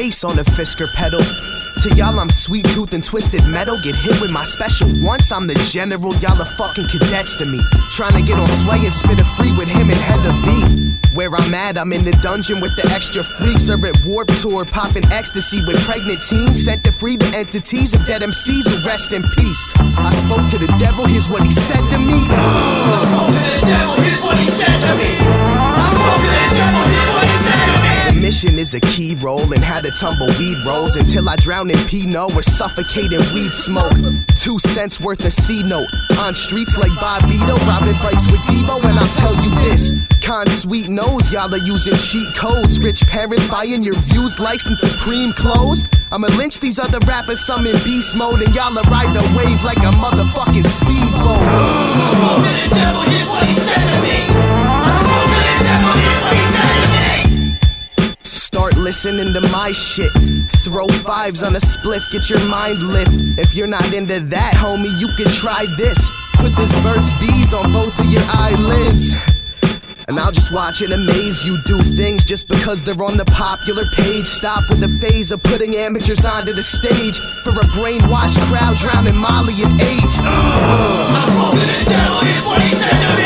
face on the Fisker pedal. To y'all, I'm sweet tooth and twisted metal. Get hit with my special once. I'm the general. Y'all are fucking cadets to me. Trying to get on sway and spit a free with him and Heather B. Where I'm at, I'm in the dungeon with the extra freaks. Or at Warped Tour, popping ecstasy with pregnant teens. Sent to free the entities of dead MCs who rest in peace. I spoke to the devil, here's what he said to me. I spoke to the devil, The is a key role in how the tumbleweed rolls until I drown in Pinot or suffocate in weed smoke. Two cents worth of C note on streets like Bobito, robbing bikes with Debo, and I'll tell you this. Con sweet knows y'all are using cheat codes. Rich parents buying your views, license supreme clothes. I'ma lynch these other rappers, some in beast mode, and y'all are ride the wave like a motherfucking speedboat. To the devil, here's what he said Start listening to my shit. Throw fives on a spliff, get your mind lift. If you're not into that, homie, you can try this. Put this Burt's Bees on both of your eyelids. And I'll just watch and amaze you do things just because they're on the popular page. Stop with the phase of putting amateurs onto the stage for a brainwashed crowd drowning Molly and age. I spoke to the devil, here's what he said to me.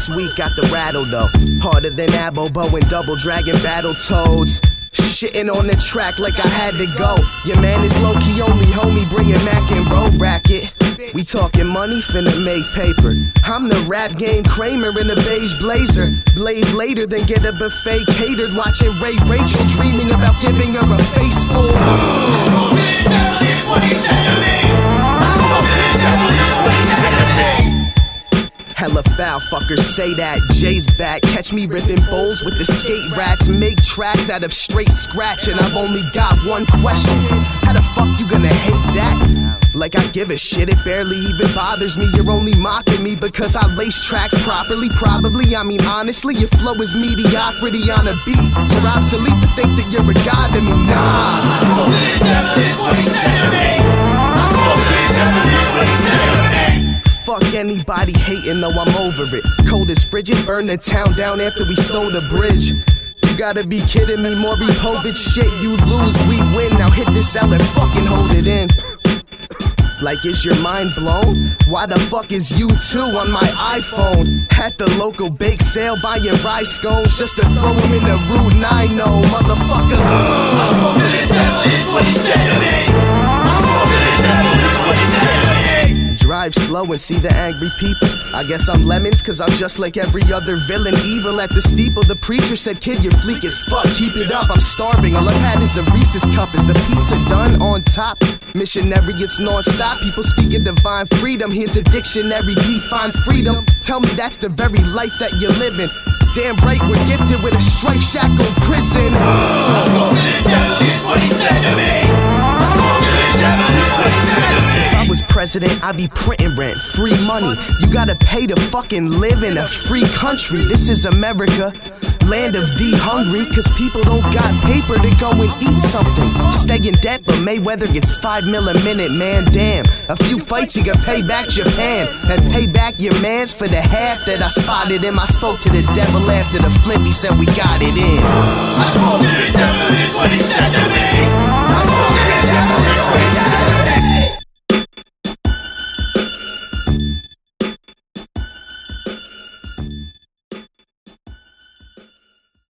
Con sweet got the rattle though. Harder than Abobo and Double Dragon Battle Toads. Shitting on the track like I had to go. Your man is low key only homie, bringing Mac and road racket. We talking money, finna make paper. I'm the rap game Kramer in a beige blazer. Blaze later than get a buffet catered. Watching Ray Rachel dreaming about giving her a face foul fuckers say that Jay's back. Catch me ripping bowls with the skate rats. Make tracks out of straight scratch, and I've only got one question. How the fuck you gonna hate that? Like I give a shit, it barely even bothers me. You're only mocking me because I lace tracks properly. Probably, I mean honestly, your flow is mediocrity on a beat. You're obsolete to think that you're a god to me. Nah. Anybody hating, though I'm over it. Cold as fridges, burn the town down after we stole the bridge. You gotta be kidding me, Maury Povich shit. You lose, we win. Now hit this L and fucking hold it in. Like, is your mind blown? Why the fuck is you two on my iPhone? At the local bake sale buying rice scones just to throw them in the Route 9 no motherfucker. I spoke to the devil, here's what he said to me. Slow and see the angry people. I guess I'm lemons, cause I'm just like every other villain. Evil at the steeple. The preacher said, Kid, you're fleek as fuck. Keep it up, I'm starving. All I've had is a Reese's cup. Is the pizza done on top? Missionary, it's non stop. People speaking divine freedom. Here's a dictionary, define freedom. Tell me that's the very life that you're living. Damn right, we're gifted with a strife shackled prison. Spoke to the devil, here's what he said to me. I president, I'd be printing rent, free money. You gotta pay to fucking live in a free country. This is America. Land of the hungry, cause people don't got paper to go and eat something. Stay in debt, but Mayweather gets five mil a minute, man. Damn. A few fights, you can pay back Japan. And pay back your mans for the half that I spotted him. I spoke to the devil after the flip, he said we got it in. I spoke to the devil,